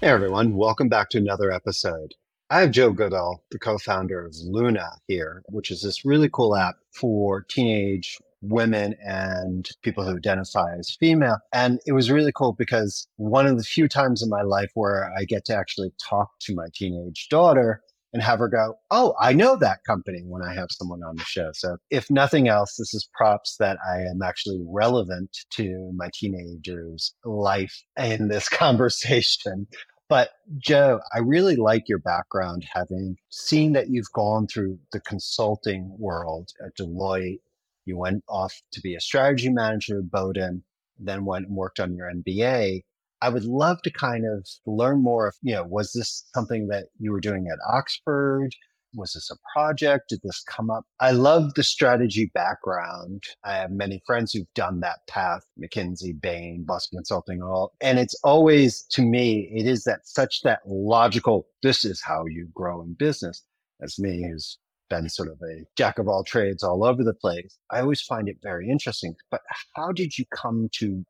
Hey everyone, welcome back to another episode. I have Jo Goodall, the co founder of Luna, here, which is this really cool app for teenage women and people who identify as female. And it was really cool because one of the few times in my life where I get to actually talk to my teenage daughter and have her go, Oh, I know that company when I have someone on the show. So, if nothing else, this is props that I am actually relevant to my teenager's life in this conversation. But, Jo, I really like your background, having seen that you've gone through the consulting world at Deloitte. You went off to be a strategy manager at Boden, then went and worked on your MBA. I would love to kind of learn more of, you know, was this something that you were doing at Oxford? Was this a project? Did this come up? I love the strategy background. I have many friends who've done that path, McKinsey, Bain, Boston Consulting, all. And it's always, to me, it is that such that logical, this is how you grow in business. As me, who's been sort of a jack of all trades all over the place, I always find it very interesting. But how did you come to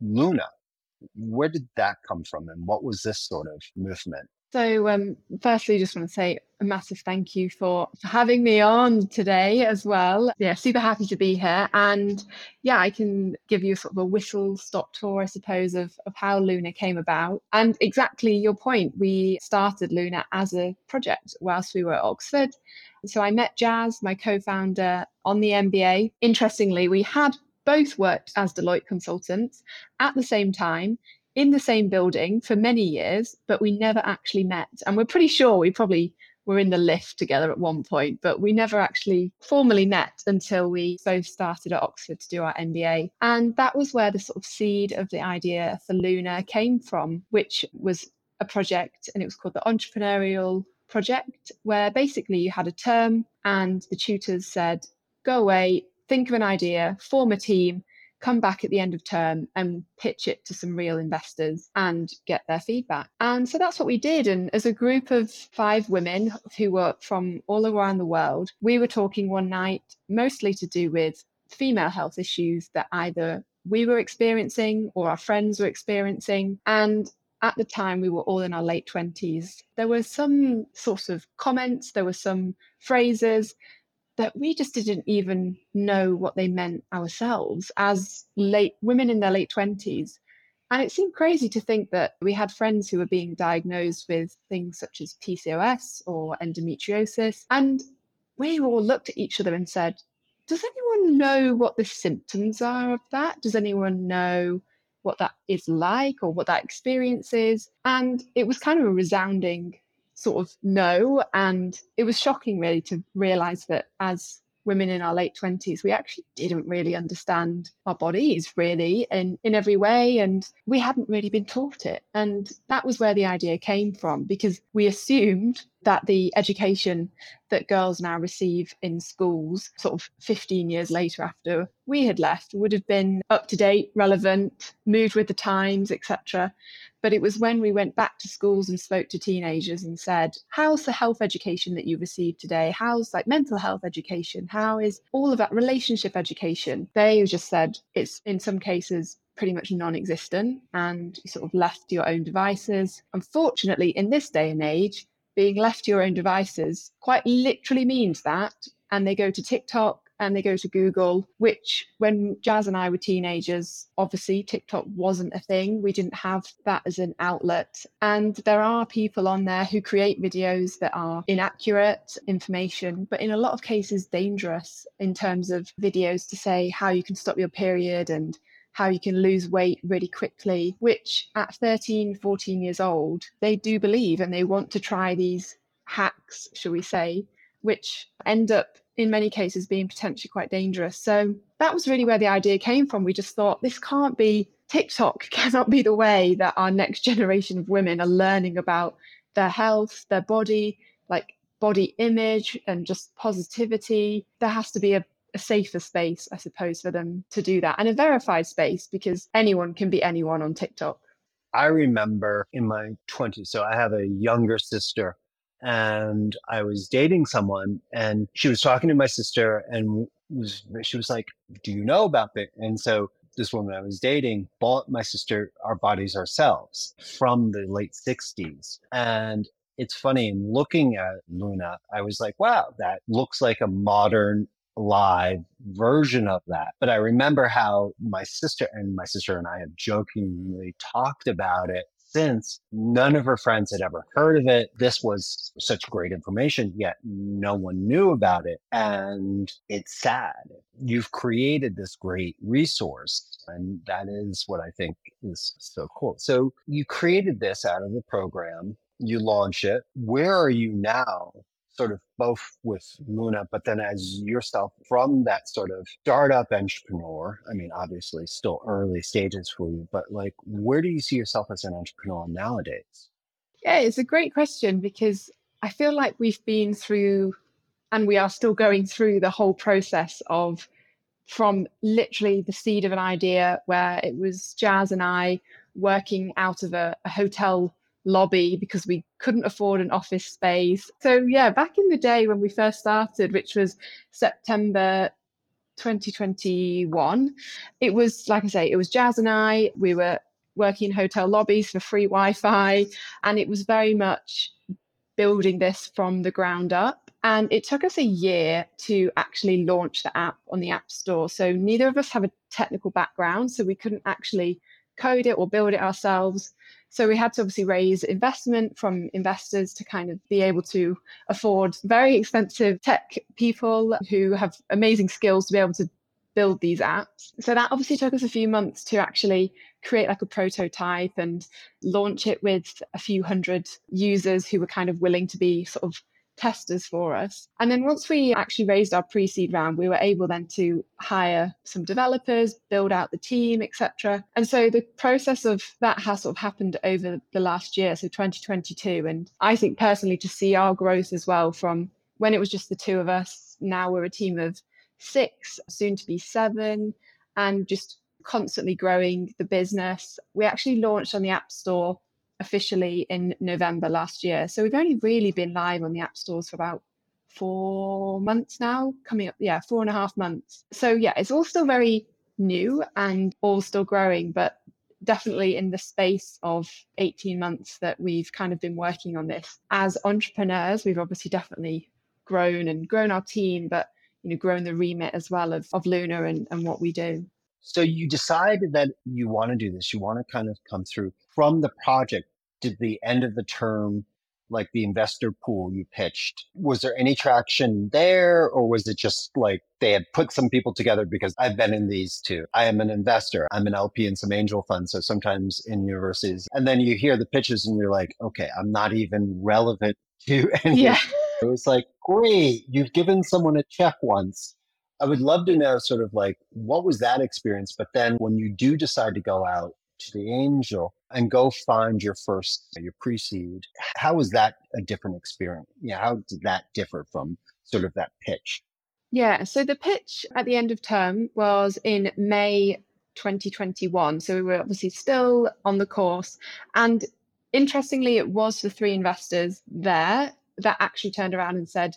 Luna? Where did that come from and what was this sort of movement? So, um, firstly, just want to say a massive thank you for, for having me on today as well. Yeah, super happy to be here. And yeah, I can give you sort of a whistle stop tour, I suppose, of, of how Luna came about. And exactly your point, we started Luna as a project whilst we were at Oxford. So I met Jazz, my co founder, on the MBA. Interestingly, we had both worked as Deloitte consultants at the same time in the same building for many years, but we never actually met. And we're pretty sure we probably were in the lift together at one point, but we never actually formally met until we both started at Oxford to do our MBA. And that was where the sort of seed of the idea for Luna came from, which was a project and it was called the Entrepreneurial Project, where basically you had a term and the tutors said, go away, think of an idea, form a team, come back at the end of term and pitch it to some real investors and get their feedback. And so that's what we did. And as a group of five women who were from all around the world, we were talking one night mostly to do with female health issues that either we were experiencing or our friends were experiencing. And at the time, we were all in our late 20s. There were some sorts of comments, there were some phrases that we just didn't even know what they meant ourselves as late women in their late 20s. And it seemed crazy to think that we had friends who were being diagnosed with things such as PCOS or endometriosis. And we all looked at each other and said, Does anyone know what the symptoms are of that? Does anyone know what that is like or what that experience is? And it was kind of a resounding sort of know. And it was shocking, really, to realize that as women in our late 20s, we actually didn't really understand our bodies really in, in every way. And we hadn't really been taught it. And that was where the idea came from because we assumed that the education that girls now receive in schools, sort of 15 years later after we had left, would have been up to date, relevant, moved with the times, etc. But it was when we went back to schools and spoke to teenagers and said, How's the health education that you received today? How's like mental health education? How is all of that relationship education? They just said it's in some cases pretty much non existent and you sort of left to your own devices. Unfortunately, in this day and age, being left to your own devices quite literally means that. And they go to TikTok and they go to Google, which when Jazz and I were teenagers, obviously TikTok wasn't a thing. We didn't have that as an outlet. And there are people on there who create videos that are inaccurate information, but in a lot of cases dangerous in terms of videos to say how you can stop your period and how you can lose weight really quickly, which at 13, 14 years old, they do believe and they want to try these hacks, shall we say, which end up in many cases being potentially quite dangerous. So that was really where the idea came from. We just thought this can't be TikTok cannot be the way that our next generation of women are learning about their health, their body, like body image and just positivity. There has to be a, a safer space, I suppose, for them to do that and a verified space because anyone can be anyone on TikTok. I remember in my 20s, so I have a younger sister and I was dating someone and she was talking to my sister and was she was like, "Do you know about it?" And so this woman I was dating bought my sister our bodies ourselves from the late 60s. And it's funny in looking at Luna, I was like, wow, that looks like a modern live version of that. But I remember how my sister and my sister and I have jokingly talked about it since none of her friends had ever heard of it. This was such great information, yet no one knew about it. And it's sad. You've created this great resource. And that is what I think is so cool. So you created this out of the program, you launch it. Where are you now sort of both with Luna, but then as yourself from that sort of startup entrepreneur. I mean, obviously, still early stages for you, but like, where do you see yourself as an entrepreneur nowadays? Yeah, it's a great question because I feel like we've been through and we are still going through the whole process of from literally the seed of an idea where it was Jazz and I working out of a, a hotel lobby because we couldn't afford an office space. So, yeah, back in the day when we first started, which was September 2021, it was like I say, it was Jazz and I. We were working in hotel lobbies for free Wi Fi, and it was very much building this from the ground up. And it took us a year to actually launch the app on the App Store. So, neither of us have a technical background, so we couldn't actually code it or build it ourselves. So we had to obviously raise investment from investors to kind of be able to afford very expensive tech people who have amazing skills to be able to build these apps. So that obviously took us a few months to actually create like a prototype and launch it with a few hundred users who were kind of willing to be sort of testers for us. And then once we actually raised our pre-seed round, we were able then to hire some developers, build out the team, etc. And so the process of that has sort of happened over the last year, so 2022. And I think personally to see our growth as well from when it was just the two of us, now we're a team of six, soon to be seven, and just constantly growing the business. We actually launched on the App Store officially in November last year. So we've only really been live on the app stores for about four months now, coming up, yeah, four and a half months. So yeah, it's all still very new and all still growing, but definitely in the space of 18 months that we've kind of been working on this. As entrepreneurs, we've obviously definitely grown and grown our team, but you know, grown the remit as well of, of Luna and, and what we do. So you decided that you want to do this. You want to kind of come through from the project to the end of the term like the investor pool you pitched was there any traction there or was it just like they had put some people together because i've been in these too i am an investor i'm an lp in some angel funds so sometimes in universities and then you hear the pitches and you're like okay i'm not even relevant to any yeah. it was like great you've given someone a check once i would love to know sort of like what was that experience? But then when you do decide to go out to the angel and go find your first your pre-seed how was that a different experience? Yeah how did that differ from sort of that pitch? Yeah so the pitch at the end of term was in may 2021 so we were obviously still on the course. And interestingly it was the three investors there that actually turned around and said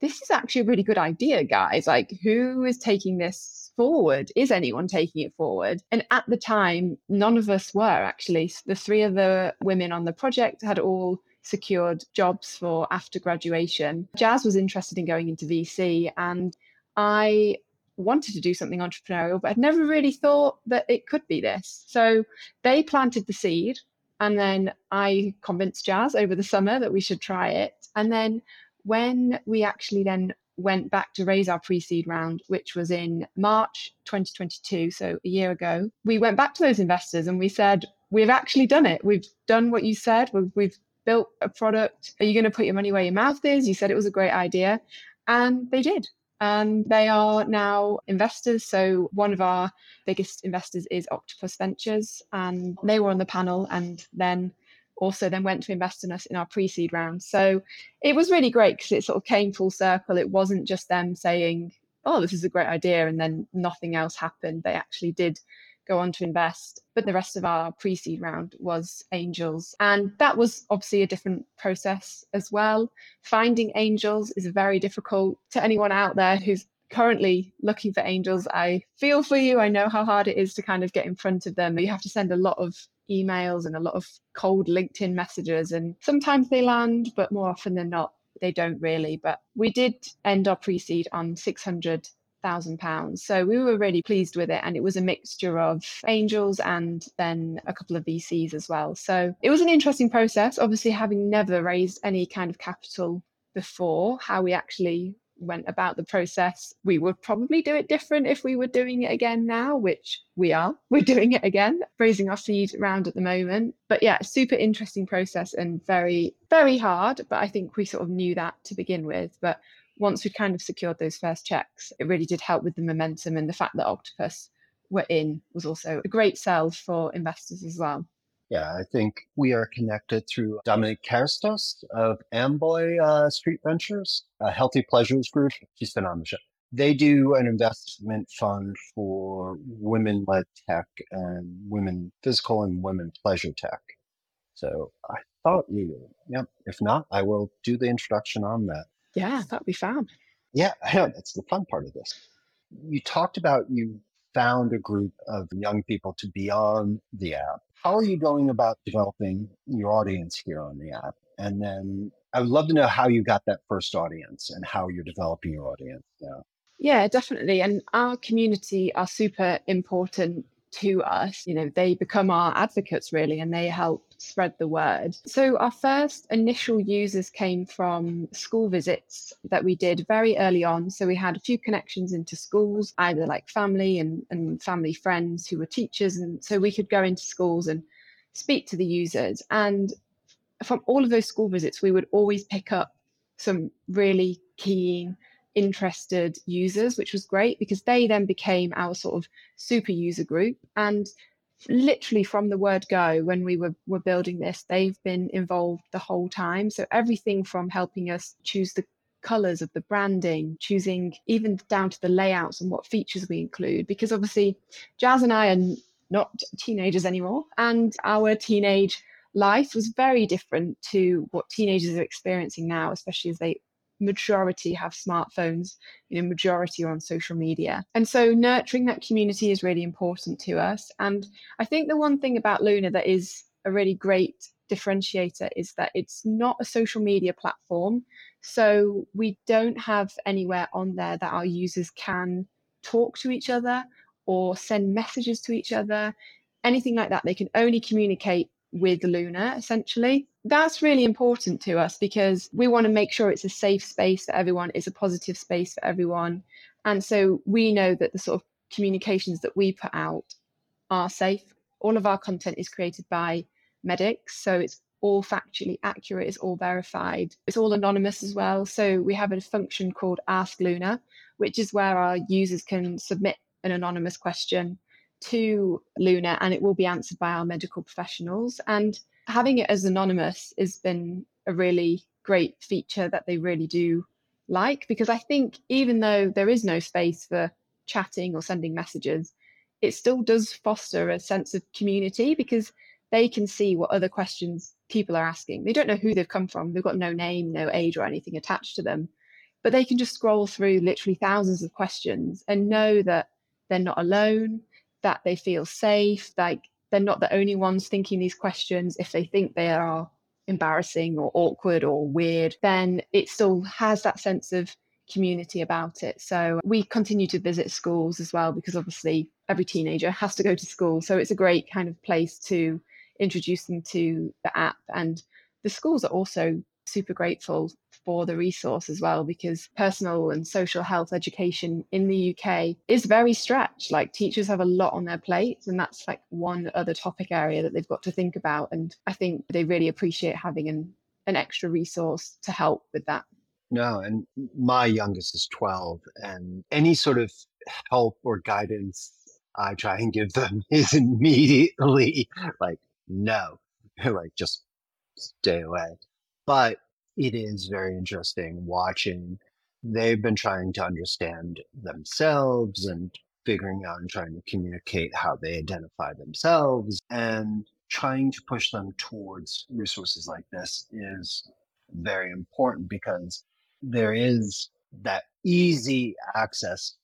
this is actually a really good idea guys like who is taking this forward? Is anyone taking it forward? And at the time, none of us were actually. The three of the women on the project had all secured jobs for after graduation. Jazz was interested in going into VC, and I wanted to do something entrepreneurial, but I'd never really thought that it could be this. So they planted the seed, and then I convinced Jazz over the summer that we should try it. And then when we actually then went back to raise our pre seed round, which was in March 2022, so a year ago. We went back to those investors and we said, We've actually done it. We've done what you said. We've, we've built a product. Are you going to put your money where your mouth is? You said it was a great idea. And they did. And they are now investors. So one of our biggest investors is Octopus Ventures, and they were on the panel. And then also then went to invest in us in our pre-seed round. So it was really great because it sort of came full circle. It wasn't just them saying, "Oh, this is a great idea," and then nothing else happened. They actually did go on to invest. But the rest of our pre seed round was angels. And that was obviously a different process as well. Finding angels is very difficult to anyone out there who's currently looking for angels. I feel for you. I know how hard it is to kind of get in front of them. You have to send a lot of emails and a lot of cold LinkedIn messages, and sometimes they land, but more often than not, they don't really. But we did end our pre seed on 600 thousand pounds. So we were really pleased with it. And it was a mixture of angels and then a couple of VCs as well. So it was an interesting process. Obviously, having never raised any kind of capital before, how we actually went about the process. We would probably do it different if we were doing it again now, which we are. We're doing it again, raising our seed round at the moment. But yeah, super interesting process and very, very hard. But I think we sort of knew that to begin with. But once we'd kind of secured those first checks, it really did help with the momentum and the fact that Octopus were in was also a great sell for investors as well. Yeah, I think we are connected through Dominique Karstos of Amboy uh, Street Ventures, a Healthy Pleasures Group. She's been on the show. They do an investment fund for women led tech and women physical and women pleasure tech. So I thought you, yep. If not, I will do the introduction on that. Yeah, that'd be fun. Yeah, yeah, that's the fun part of this. You talked about you found a group of young people to be on the app. How are you going about developing your audience here on the app? And then I would love to know how you got that first audience and how you're developing your audience now. Yeah, definitely. And our community are super important to us. You know, they become our advocates really and they help spread the word. So, our first initial users came from school visits that we did very early on. So, we had a few connections into schools, either like family and, and family friends who were teachers. And so, we could go into schools and speak to the users. And from all of those school visits, we would always pick up some really keen interested users, which was great because they then became our sort of super user group. And literally from the word go, when we were, were building this, they've been involved the whole time. So everything from helping us choose the colors of the branding, choosing even down to the layouts and what features we include. Because obviously, Jazz and I are not teenagers anymore, and our teenage life was very different to what teenagers are experiencing now, especially as they majority have smartphones, you know, majority are on social media. And so nurturing that community is really important to us. And I think the one thing about Luna that is a really great differentiator is that it's not a social media platform. So we don't have anywhere on there that our users can talk to each other or send messages to each other, anything like that. They can only communicate with Luna essentially that's really important to us because we want to make sure it's a safe space for everyone, it's a positive space for everyone. And so we know that the sort of communications that we put out are safe. All of our content is created by medics, so it's all factually accurate, it's all verified, it's all anonymous as well. So we have a function called Ask Luna, which is where our users can submit an anonymous question to Luna and it will be answered by our medical professionals. And having it as anonymous has been a really great feature that they really do like because I think even though there is no space for chatting or sending messages, it still does foster a sense of community because they can see what other questions people are asking. They don't know who they've come from, they've got no name, no age, or anything attached to them, but they can just scroll through literally thousands of questions and know that they're not alone, that they feel safe, like they're not the only ones thinking these questions. If they think they are embarrassing or awkward or weird, then it still has that sense of community about it. So we continue to visit schools as well because obviously every teenager has to go to school. So it's a great kind of place to introduce them to the app. And the schools are also super grateful for the resource as well because personal and social health education in the UK is very stretched. Like teachers have a lot on their plates, and that's like one other topic area that they've got to think about. And I think they really appreciate having an an extra resource to help with that. No, and my youngest is 12, and any sort of help or guidance I try and give them is immediately like, no, like just stay away. But it is very interesting watching. They've been trying to understand themselves and figuring out and trying to communicate how they identify themselves and trying to push them towards resources like this is very important because there is that easy access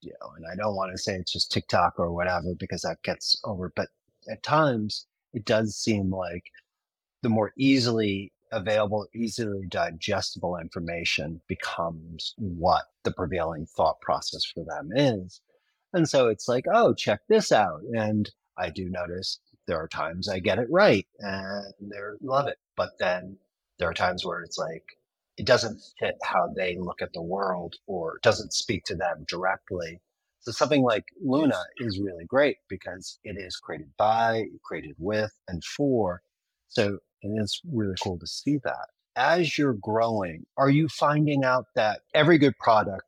you know and i don't want to say it's just tiktok or whatever because that gets over but at times it does seem like the more easily available easily digestible information becomes what the prevailing thought process for them is and so it's like oh check this out and i do notice there are times i get it right and they love it but then there are times where it's like it doesn't fit how they look at the world or doesn't speak to them directly. So something like Luna is really great because it is created by, created with, and for. So it is really cool to see that. As you're growing, are you finding out that every good product,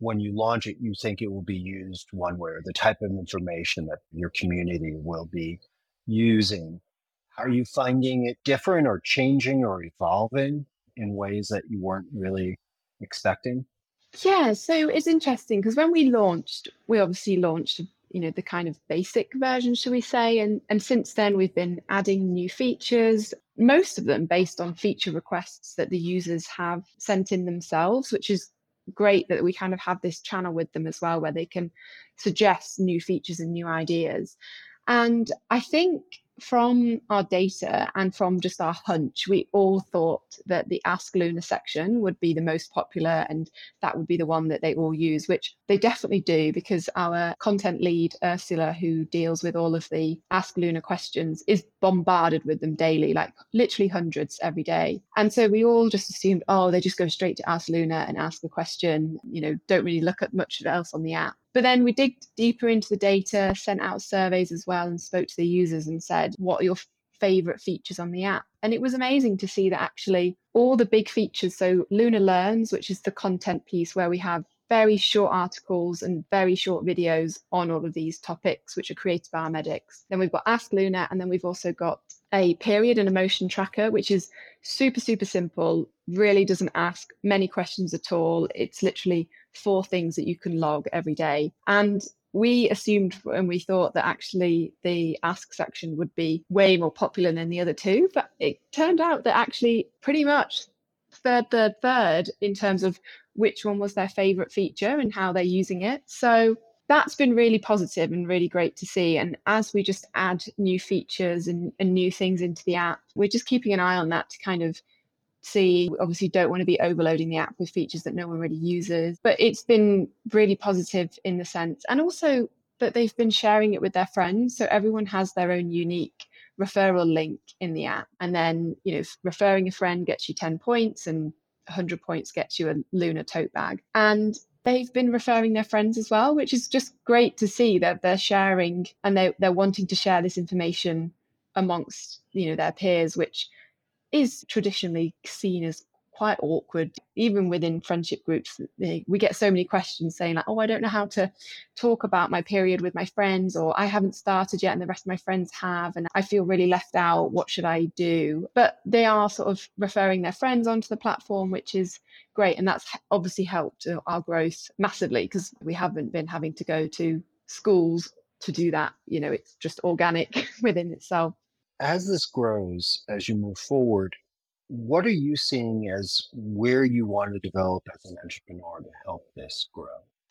when you launch it, you think it will be used one way or the type of information that your community will be using? Are you finding it different or changing or evolving? in ways that you weren't really expecting? Yeah, so it's interesting because when we launched, we obviously launched, you know, the kind of basic version, shall we say, and and since then we've been adding new features, most of them based on feature requests that the users have sent in themselves, which is great that we kind of have this channel with them as well where they can suggest new features and new ideas. And I think from our data and from just our hunch, we all thought that the Ask Luna section would be the most popular and that would be the one that they all use, which they definitely do because our content lead, Ursula, who deals with all of the Ask Luna questions, is bombarded with them daily, like literally hundreds every day. And so we all just assumed, oh, they just go straight to Ask Luna and ask a question, you know, don't really look at much else on the app. But then we digged deeper into the data, sent out surveys as well, and spoke to the users and said, what are your favorite features on the app? And it was amazing to see that actually all the big features, so Luna Learns, which is the content piece where we have very short articles and very short videos on all of these topics, which are created by our medics. Then we've got Ask Luna, and then we've also got a period and emotion tracker, which is super, super simple, really doesn't ask many questions at all. It's literally four things that you can log every day. And we assumed and we thought that actually the ask section would be way more popular than the other two, but it turned out that actually pretty much third, third, third in terms of which one was their favorite feature and how they're using it. So that's been really positive and really great to see. And as we just add new features and, and new things into the app, we're just keeping an eye on that to kind of see. Obviously, don't want to be overloading the app with features that no one really uses, but it's been really positive in the sense, and also that they've been sharing it with their friends. So everyone has their own unique referral link in the app. And then, you know, referring a friend gets you 10 points and 100 points gets you a Luna tote bag. And they've been referring their friends as well, which is just great to see that they're sharing and they, they're wanting to share this information amongst, you know, their peers, which is traditionally seen as quite awkward, even within friendship groups. We get so many questions saying, like, oh, I don't know how to talk about my period with my friends, or I haven't started yet and the rest of my friends have, and I feel really left out. What should I do? But they are sort of referring their friends onto the platform, which is great. And that's obviously helped uh, our growth massively because we haven't been having to go to schools to do that. You know, it's just organic within itself as this grows, as you move forward, what are you seeing as where you want to develop as an entrepreneur to help this grow?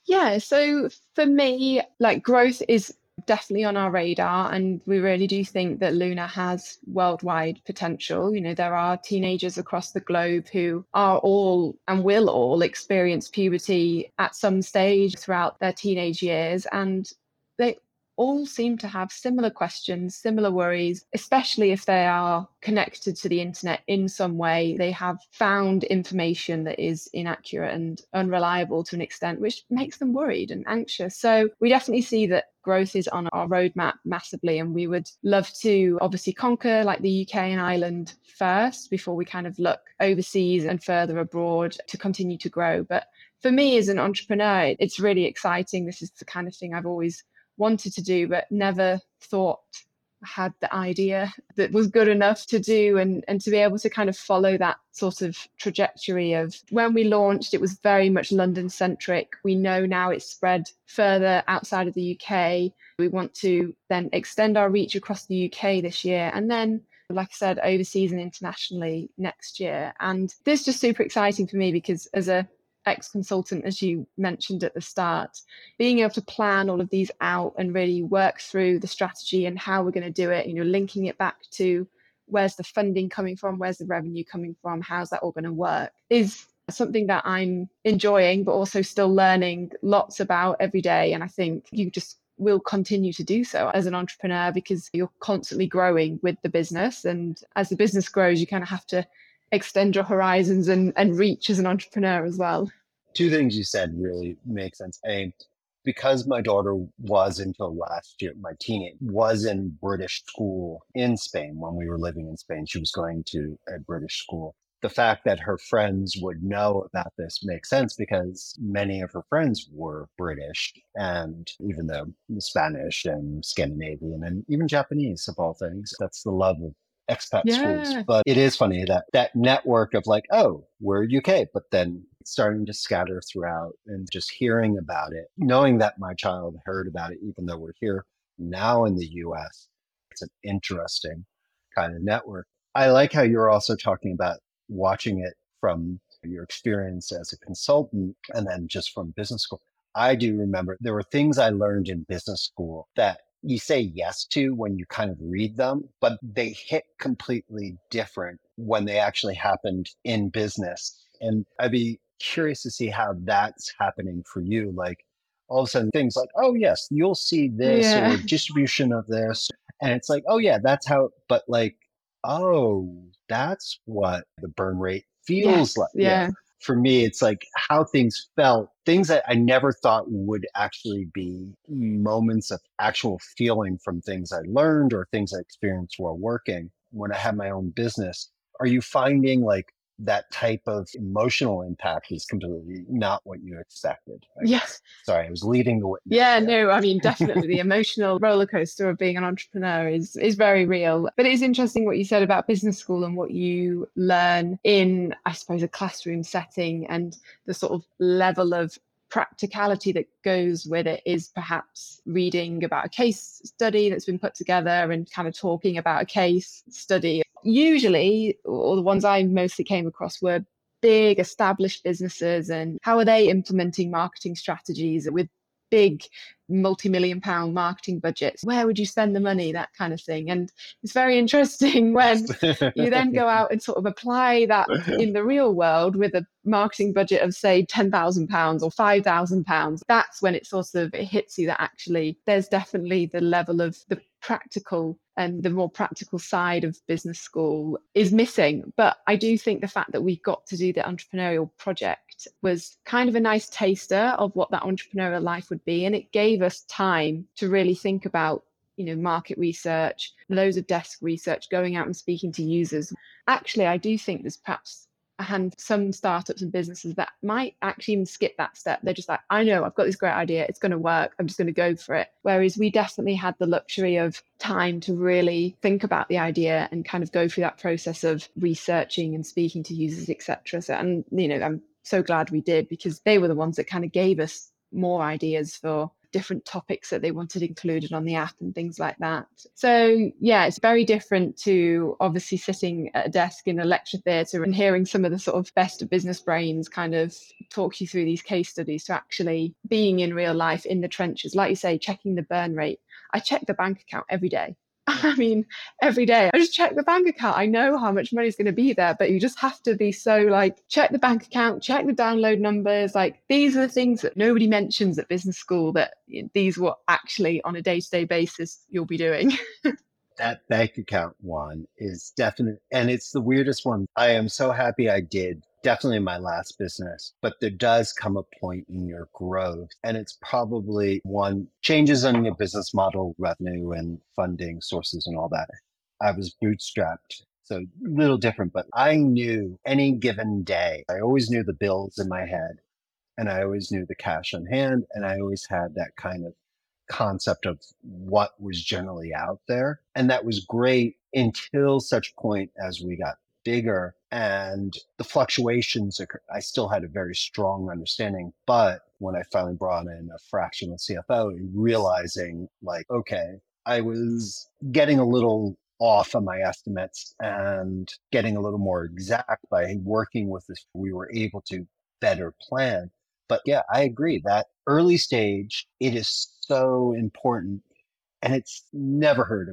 Yeah, so for me, like growth is definitely on our radar and we really do think that Luna has worldwide potential. You know, there are teenagers across the globe who are all and will all experience puberty at some stage throughout their teenage years and they all seem to have similar questions, similar worries, especially if they are connected to the internet in some way. They have found information that is inaccurate and unreliable to an extent, which makes them worried and anxious. So we definitely see that growth is on our roadmap massively. And we would love to obviously conquer like the UK and Ireland first before we kind of look overseas and further abroad to continue to grow. But for me as an entrepreneur, it's really exciting. This is the kind of thing I've always wanted to do, but never thought had the idea that was good enough to do and, and to be able to kind of follow that sort of trajectory of when we launched it was very much london centric we know now it's spread further outside of the uk we want to then extend our reach across the uk this year and then like I said, overseas and internationally next year. And this is just super exciting for me because as a ex consultant, as you mentioned at the start, being able to plan all of these out and really work through the strategy and how we're going to do it, you know, linking it back to where's the funding coming from, where's the revenue coming from, how's that all going to work is something that I'm enjoying, but also still learning lots about every day. And I think you just will continue to do so as an entrepreneur because you're constantly growing with the business. And as the business grows, you kind of have to extend your horizons and, and reach as an entrepreneur as well. Two things you said really make sense. A, because my daughter was until last year, my teenage was in British school in Spain when we were living in Spain. She was going to a British school. The fact that her friends would know about this makes sense because many of her friends were British and even though Spanish and Scandinavian and even Japanese of all things. That's the love of expat yeah. schools. But it is funny that that network of like, oh, we're UK, but then starting to scatter throughout and just hearing about it, knowing that my child heard about it, even though we're here now in the US, it's an interesting kind of network. I like how you're also talking about watching it from your experience as a consultant and then just from business school. I do remember there were things I learned in business school that you say yes to when you kind of read them, but they hit completely different when they actually happened in business. And I'd be curious to see how that's happening for you. Like all of a sudden, things like, oh, yes, you'll see this yeah. or distribution of this. And it's like, oh, yeah, that's how, but like, oh, that's what the burn rate feels like. Yeah. yeah for me, it's like how things felt, things that I never thought would actually be moments of actual feeling from things I learned or things I experienced while working. When I had my own business, are you finding like that type of emotional impact is completely not what you expected. Yes. Sorry, I was leading the way. Yeah, no, I mean, definitely the emotional roller coaster of being an entrepreneur is, is very real. But it is interesting what you said about business school and what you learn in, I suppose, a classroom setting and the sort of level of practicality that goes with it is perhaps reading about a case study that's been put together and kind of talking about a case study usually, or the ones I mostly came across were big established businesses and how are they implementing marketing strategies with big multi-million pound marketing budgets where would you spend the money that kind of thing and it's very interesting when you then go out and sort of apply that in the real world with a marketing budget of say 10,000 pounds or 5,000 pounds that's when it sort of it hits you that actually there's definitely the level of the practical and the more practical side of business school is missing. But I do think the fact that we got to do the entrepreneurial project was kind of a nice taster of what that entrepreneurial life would be. And it gave us time to really think about you know market research loads of desk research going out and speaking to users actually i do think there's perhaps a hand some startups and businesses that might actually even skip that step. They're just like, I know I've got this great idea, it's going to work, I'm just going to go for it. Whereas we definitely had the luxury of time to really think about the idea and kind of go through that process of researching and speaking to users, etc. So, and you know, I'm so glad we did because they were the ones that kind of gave us more ideas for different topics that they wanted included on the app and things like that. So, yeah, it's very different to obviously sitting at a desk in a lecture theatre and hearing some of the sort of best of business brains kind of talk you through these case studies to actually being in real life in the trenches. Like you say, checking the burn rate. I check the bank account every day. I mean, every day I just check the bank account. I know how much money is going to be there, but you just have to be so like, check the bank account, check the download numbers. Like, these are the things that nobody mentions at business school that these were actually on a day to day basis you'll be doing. that bank account one is definite and it's the weirdest one i am so happy i did definitely my last business but there does come a point in your growth and it's probably one changes in your business model revenue and funding sources and all that i was bootstrapped so a little different but i knew any given day i always knew the bills in my head and i always knew the cash on hand and i always had that kind of concept of what was generally out there. And that was great until such point as we got bigger and the fluctuations occur. I still had a very strong understanding. But when I finally brought in a fractional CFO, realizing like, okay, I was getting a little off on my estimates and getting a little more exact by working with this, we were able to better plan. But yeah, I agree that early stage, it is so important. And it's never heard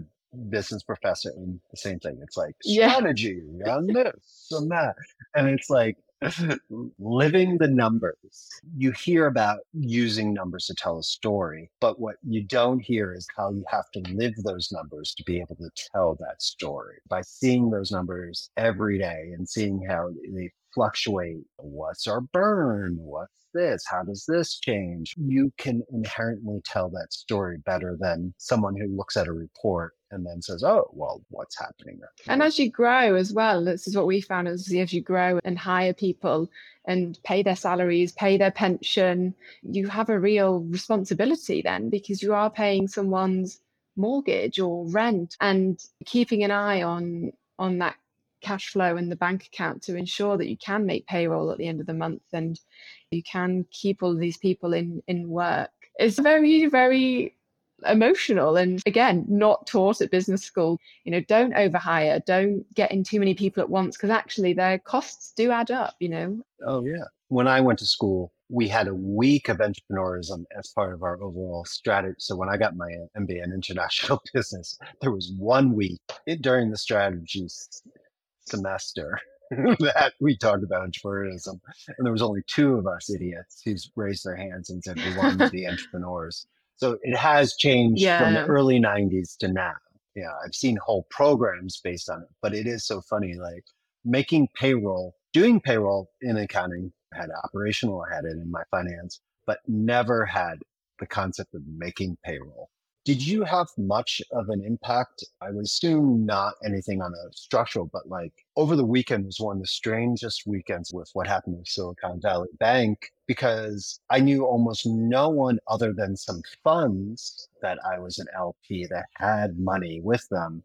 business professor and the same thing. It's like strategy yeah. on this and that. And it's like living the numbers. You hear about using numbers to tell a story, but what you don't hear is how you have to live those numbers to be able to tell that story. By seeing those numbers every day and seeing how they fluctuate. What's our burn? What's this? How does this change? You can inherently tell that story better than someone who looks at a report and then says, oh, well, what's happening? And as you grow as well, this is what we found as as you grow and hire people and pay their salaries, pay their pension, you have a real responsibility then because you are paying someone's mortgage or rent and keeping an eye on on that cash flow in the bank account to ensure that you can make payroll at the end of the month and you can keep all these people in in work. It's very very emotional and again not taught at business school. You know don't overhire don't get in too many people at once because actually their costs do add up you know? Oh yeah. When i went to school we had a week of entrepreneurism as part of our overall strategy. So when I got my MBA in international business, there was one week during the strategy semester that we talked about entrepreneurship. And there was only two of us idiots who raised their hands and said we wanted to be entrepreneurs. So it has changed yeah. from the early 90s to now. Yeah, I've seen whole programs based on it, but it is so funny. Like making payroll, doing payroll in accounting, I had operational, I had it in my finance, but never had the concept of making payroll. Did you have much of an impact? I would assume not anything on a structural, but like over the weekend was one of the strangest weekends with what happened with Silicon Valley Bank because I knew almost no one other than some funds that I was an LP that had money with them.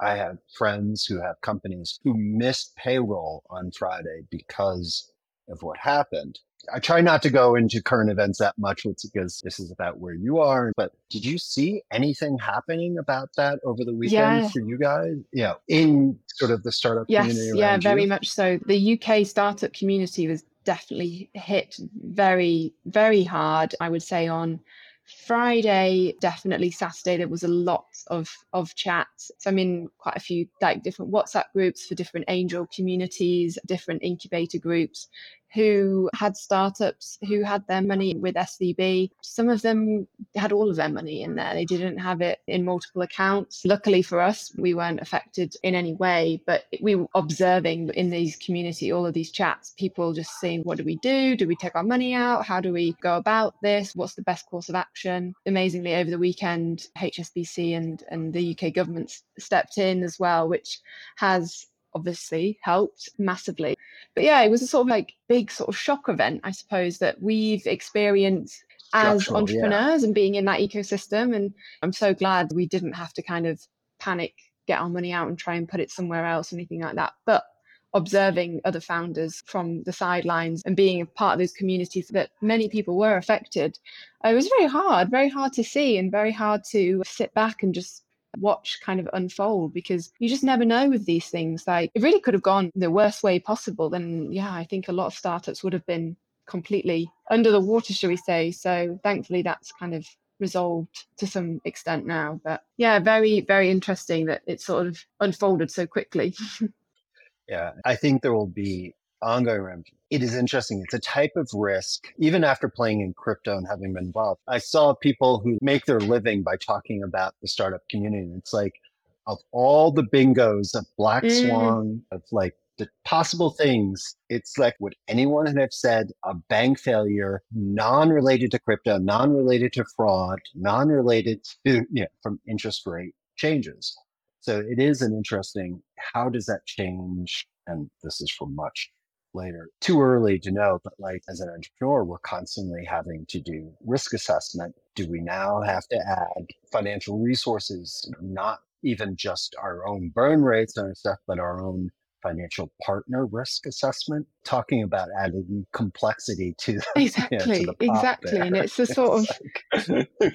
I have friends who have companies who missed payroll on Friday because of what happened. I try not to go into current events that much because this is about where you are. But did you see anything happening about that over the weekend yeah. for you guys? Yeah, in sort of the startup yes, community. yeah, very you? much so. The UK startup community was definitely hit very, very hard. I would say on Friday, definitely Saturday, there was a lot of of chats. So I'm in quite a few like different WhatsApp groups for different angel communities, different incubator groups who had startups who had their money with SVB. Some of them had all of their money in there. They didn't have it in multiple accounts. Luckily for us, we weren't affected in any way, but we were observing in these community, all of these chats, people just saying, what do we do? Do we take our money out? How do we go about this? What's the best course of action? Amazingly, over the weekend, HSBC and, and the UK government stepped in as well, which has obviously helped massively. But yeah, it was a sort of like big sort of shock event, I suppose, that we've experienced as entrepreneurs yeah. and being in that ecosystem. And I'm so glad we didn't have to kind of panic, get our money out and try and put it somewhere else, or anything like that. But observing other founders from the sidelines and being a part of those communities that many people were affected, uh, it was very hard, very hard to see and very hard to sit back and just watch kind of unfold because you just never know with these things. Like it really could have gone the worst way possible. Then, yeah, I think a lot of startups would have been completely under the water, shall we say. So thankfully, that's kind of resolved to some extent now. But yeah, very, very interesting that it sort of unfolded so quickly. yeah, I think there will be ongoing remedies. It is interesting. It's a type of risk, even after playing in crypto and having been involved. I saw people who make their living by talking about the startup community. It's like, of all the bingos of black mm. swan, of like the possible things, it's like, would anyone have said a bank failure non related to crypto, non related to fraud, non related to, you know, from interest rate changes? So it is an interesting, how does that change? And this is for much later. Too early to know, but like as an entrepreneur, we're constantly having to do risk assessment. Do we now have to add financial resources, not even just our own burn rates and stuff, but our own financial partner risk assessment, talking about adding complexity to exactly, you know, to exactly, there. and it's a sort of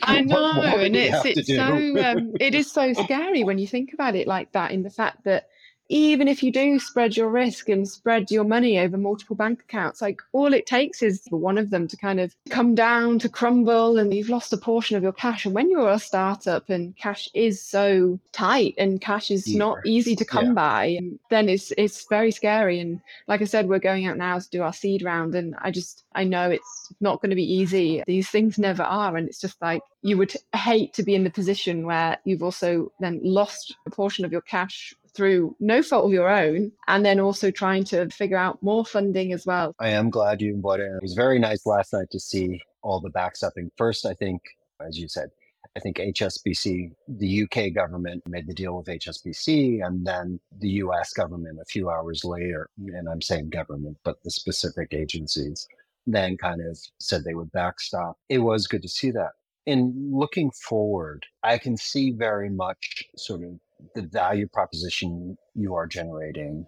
I know, what, what and it's it's so um, it is so scary when you think about it like that. In the fact that even if you do spread your risk and spread your money over multiple bank accounts, like all it takes is for one of them to kind of come down to crumble and you've lost a portion of your cash. And when you're a startup and cash is so tight and cash is not easy to come yeah. by, then it's it's very scary. And like I said, we're going out now to do our seed round and I just I know it's not going to be easy. These things never are. And it's just like you would hate to be in the position where you've also then lost a portion of your cash through no fault of your own, and then also trying to figure out more funding as well. I am glad you brought it. It was very nice last night to see all the backstopping. First, I think, as you said, I think HSBC, the UK government made the deal with HSBC, and then the US government a few hours later, and I'm saying government, but the specific agencies, then kind of said they would backstop. It was good to see that. In looking forward, I can see very much sort of the value proposition you are generating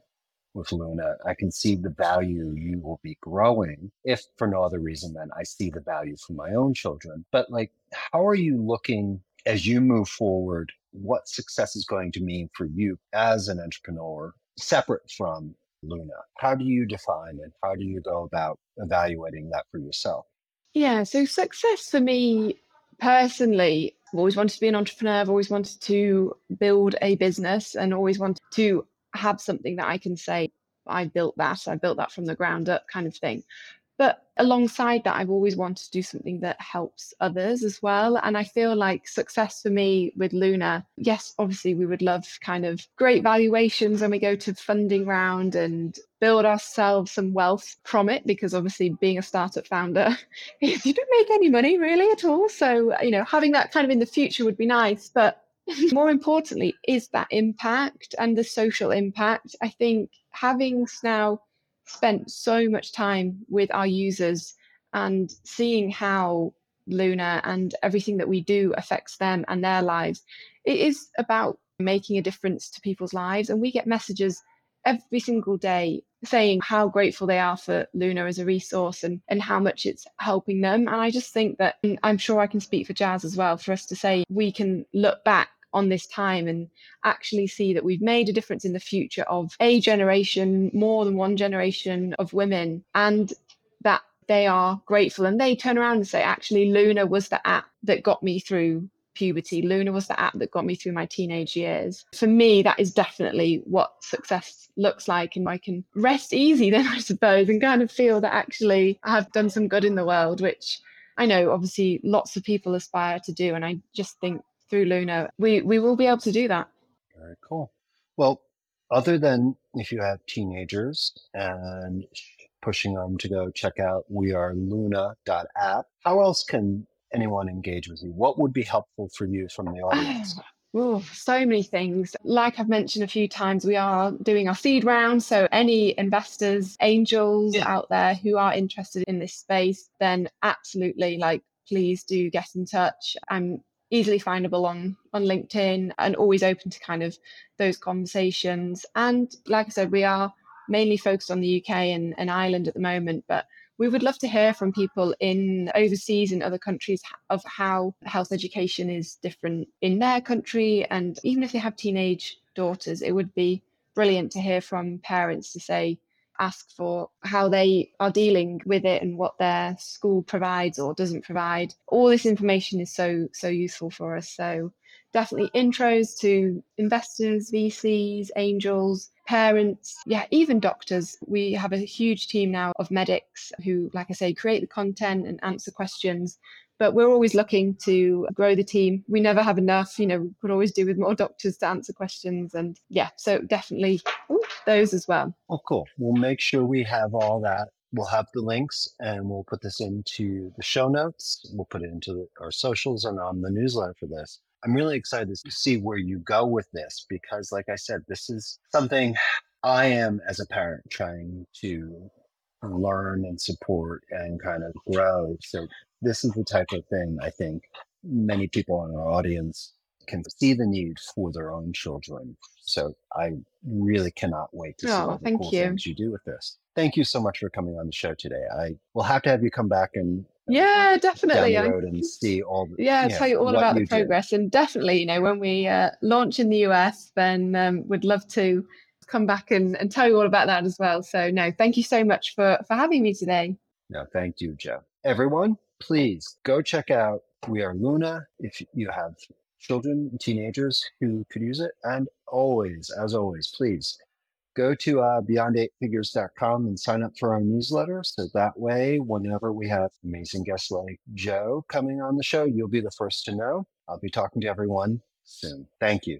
with Luna. I can see the value you will be growing, if for no other reason than I see the value for my own children. But like, how are you looking as you move forward? What success is going to mean for you as an entrepreneur, separate from Luna? How do you define and how do you go about evaluating that for yourself? Yeah, so success for me personally I've always wanted to be an entrepreneur. I've always wanted to build a business and always wanted to have something that I can say, I built that, I built that from the ground up kind of thing. But alongside that, I've always wanted to do something that helps others as well. And I feel like success for me with Luna, yes, obviously we would love kind of great valuations when we go to funding round and build ourselves some wealth from it because obviously being a startup founder you don't make any money really at all so you know having that kind of in the future would be nice but more importantly is that impact and the social impact i think having now spent so much time with our users and seeing how Luna and everything that we do affects them and their lives. It is about making a difference to people's lives. And we get messages every single day saying how grateful they are for Luna as a resource and, and how much it's helping them. And I just think that I'm sure I can speak for Jazz as well for us to say we can look back on this time and actually see that we've made a difference in the future of a generation, more than one generation of women, and that they are grateful. And they turn around and say, actually, Luna was the app that got me through puberty. Luna was the app that got me through my teenage years. For me, that is definitely what success looks like. And I can rest easy then, I suppose, and kind of feel that actually I have done some good in the world, which I know obviously lots of people aspire to do. And I just think through Luna, we, we will be able to do that. Very cool. Well, other than if you have teenagers and pushing them to go check out we are luna.app, how else can anyone engage with you? What would be helpful for you from the audience? Oh, so many things. Like I've mentioned a few times, we are doing our seed round. So, any investors, angels yeah. out there who are interested in this space, then absolutely, like, please do get in touch. I'm easily findable on on LinkedIn and always open to kind of those conversations. And like I said, we are mainly focused on the UK and, and Ireland at the moment, but we would love to hear from people in overseas in other countries of how health education is different in their country and even if they have teenage daughters it would be brilliant to hear from parents to say ask for how they are dealing with it and what their school provides or doesn't provide. All this information is so, so useful for us. So definitely intros to investors, VCs, angels, parents, yeah, even doctors. We have a huge team now of medics who, like I say, create the content and answer questions. But we're always looking to grow the team. We never have enough, you know, we could always do with more doctors to answer questions. And yeah, so definitely those as well. Oh, cool. We'll make sure we have all that we'll have the links and we'll put this into the show notes. We'll put it into our socials and on the newsletter for this. I'm really excited to see where you go with this because, like I said, this is something I am as a parent trying to learn and support and kind of grow. So, this is the type of thing I think many people in our audience can see the need for their own children. So, I really cannot wait to see oh, all the cool you. things you do with this. Thank you so much for coming on the show today. I will have to have you come back and yeah definitely down the road and see all the, yeah tell you all about the progress and definitely you know when we uh, launch in the us then um, we'd love to come back and, and tell you all about that as well so no thank you so much for for having me today no thank you jo everyone please go check out we are luna if you have children teenagers who could use it and always as always please go to uh, beyond8figures.com and sign up for our newsletter. So that way, whenever we have amazing guests like Jo coming on the show, you'll be the first to know. I'll be talking to everyone soon. Thank you.